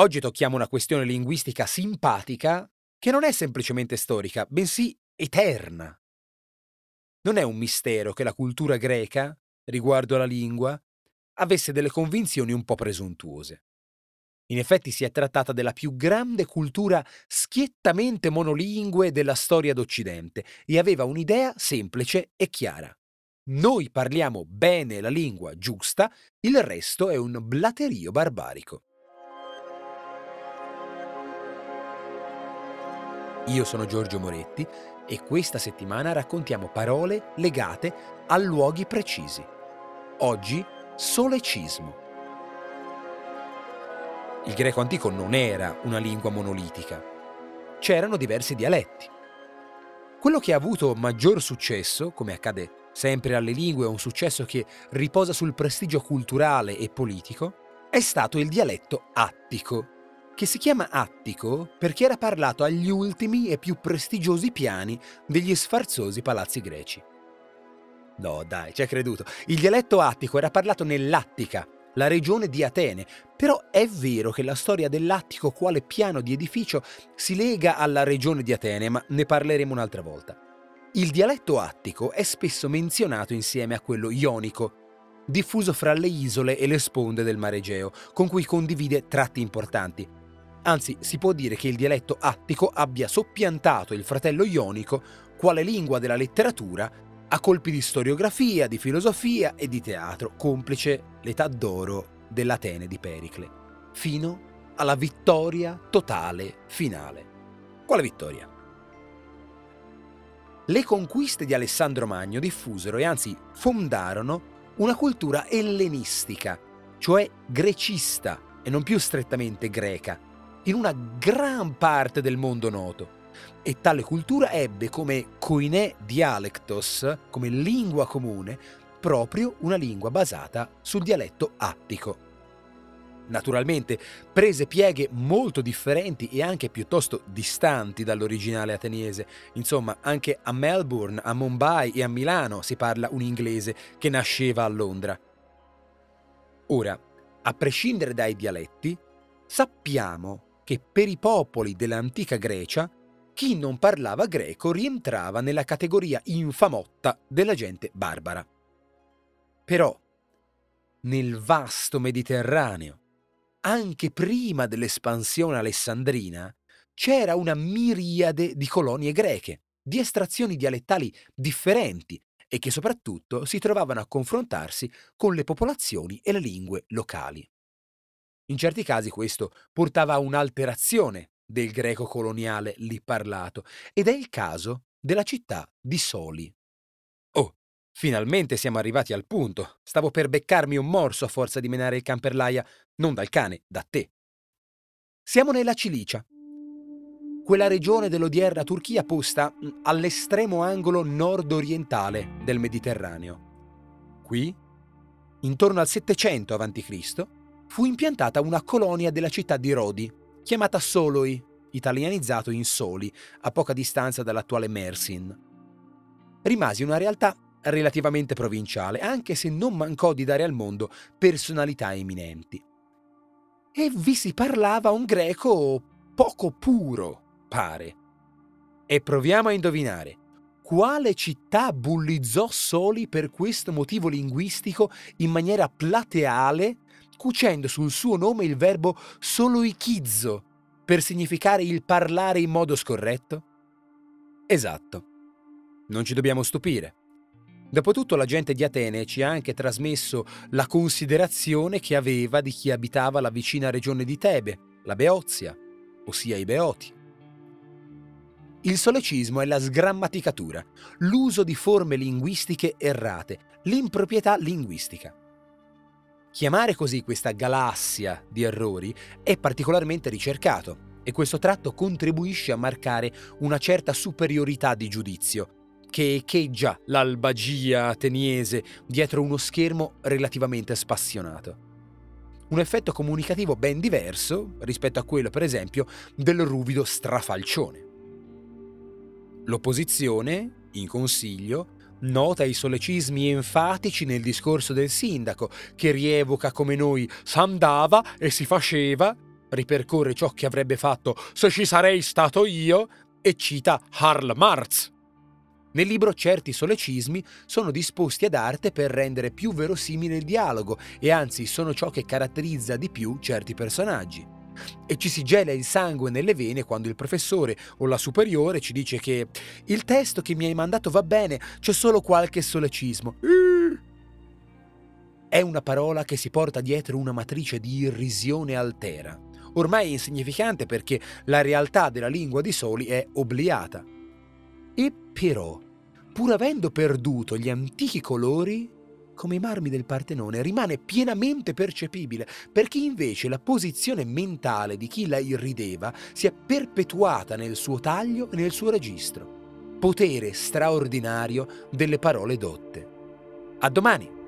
Oggi tocchiamo una questione linguistica simpatica che non è semplicemente storica, bensì eterna. Non è un mistero che la cultura greca, riguardo alla lingua, avesse delle convinzioni un po' presuntuose. In effetti si è trattata della più grande cultura schiettamente monolingue della storia d'Occidente e aveva un'idea semplice e chiara. Noi parliamo bene la lingua giusta, il resto è un blaterio barbarico. Io sono Giorgio Moretti e questa settimana raccontiamo parole legate a luoghi precisi. Oggi solecismo. Il greco antico non era una lingua monolitica. C'erano diversi dialetti. Quello che ha avuto maggior successo, come accade sempre alle lingue, un successo che riposa sul prestigio culturale e politico, è stato il dialetto attico, che si chiama Attico perché era parlato agli ultimi e più prestigiosi piani degli sfarzosi palazzi greci. No, dai, ci hai creduto. Il dialetto attico era parlato nell'Attica, la regione di Atene, però è vero che la storia dell'Attico quale piano di edificio si lega alla regione di Atene, ma ne parleremo un'altra volta. Il dialetto attico è spesso menzionato insieme a quello ionico, diffuso fra le isole e le sponde del Mare Egeo, con cui condivide tratti importanti, Anzi, si può dire che il dialetto attico abbia soppiantato il fratello ionico quale lingua della letteratura a colpi di storiografia, di filosofia e di teatro, complice l'età d'oro dell'Atene di Pericle, fino alla vittoria totale finale. Quale vittoria? Le conquiste di Alessandro Magno diffusero e anzi fondarono una cultura ellenistica, cioè grecista e non più strettamente greca, in una gran parte del mondo noto. E tale cultura ebbe come koine dialectos, come lingua comune, proprio una lingua basata sul dialetto attico. Naturalmente prese pieghe molto differenti e anche piuttosto distanti dall'originale ateniese. Insomma, anche a Melbourne, a Mumbai e a Milano si parla un inglese che nasceva a Londra. Ora, a prescindere dai dialetti, sappiamo che per i popoli dell'antica Grecia chi non parlava greco rientrava nella categoria infamotta della gente barbara. Però, nel vasto Mediterraneo, anche prima dell'espansione alessandrina, c'era una miriade di colonie greche, di estrazioni dialettali differenti e che soprattutto si trovavano a confrontarsi con le popolazioni e le lingue locali. In certi casi questo portava a un'alterazione del greco coloniale lì parlato ed è il caso della città di Soli. Oh, finalmente siamo arrivati al punto. Stavo per beccarmi un morso a forza di menare il camperlaia, non dal cane, da te. Siamo nella Cilicia, quella regione dell'odierna Turchia posta mm, all'estremo angolo nord-orientale del Mediterraneo. Qui, intorno al 700 a.C., fu impiantata una colonia della città di Rodi, chiamata Soloi, italianizzato in Soli, a poca distanza dall'attuale Mersin. Rimase una realtà relativamente provinciale, anche se non mancò di dare al mondo personalità eminenti. E vi si parlava un greco poco puro, pare. E proviamo a indovinare. Quale città bullizzò Soli per questo motivo linguistico in maniera plateale cucendo sul suo nome il verbo soloichizzo per significare il parlare in modo scorretto? Esatto. Non ci dobbiamo stupire. Dopotutto la gente di Atene ci ha anche trasmesso la considerazione che aveva di chi abitava la vicina regione di Tebe, la Beozia, ossia i Beoti. Il solecismo è la sgrammaticatura, l'uso di forme linguistiche errate, l'improprietà linguistica. Chiamare così questa galassia di errori è particolarmente ricercato e questo tratto contribuisce a marcare una certa superiorità di giudizio, che echeggia l'albagia ateniese dietro uno schermo relativamente spassionato. Un effetto comunicativo ben diverso rispetto a quello, per esempio, del ruvido strafalcione. L'opposizione, in consiglio, Nota i solecismi enfatici nel discorso del sindaco, che rievoca come noi s'andava e si faceva, ripercorre ciò che avrebbe fatto se ci sarei stato io e cita Karl Marx. Nel libro certi solecismi sono disposti ad arte per rendere più verosimile il dialogo e anzi sono ciò che caratterizza di più certi personaggi. E ci si gela il sangue nelle vene quando il professore o la superiore ci dice che il testo che mi hai mandato va bene, c'è solo qualche solecismo. È una parola che si porta dietro una matrice di irrisione altera. Ormai insignificante perché la realtà della lingua di Soli è obliata. E però, pur avendo perduto gli antichi colori, come i marmi del Partenone, rimane pienamente percepibile, perché invece la posizione mentale di chi la irrideva si è perpetuata nel suo taglio e nel suo registro. Potere straordinario delle parole dotte. A domani!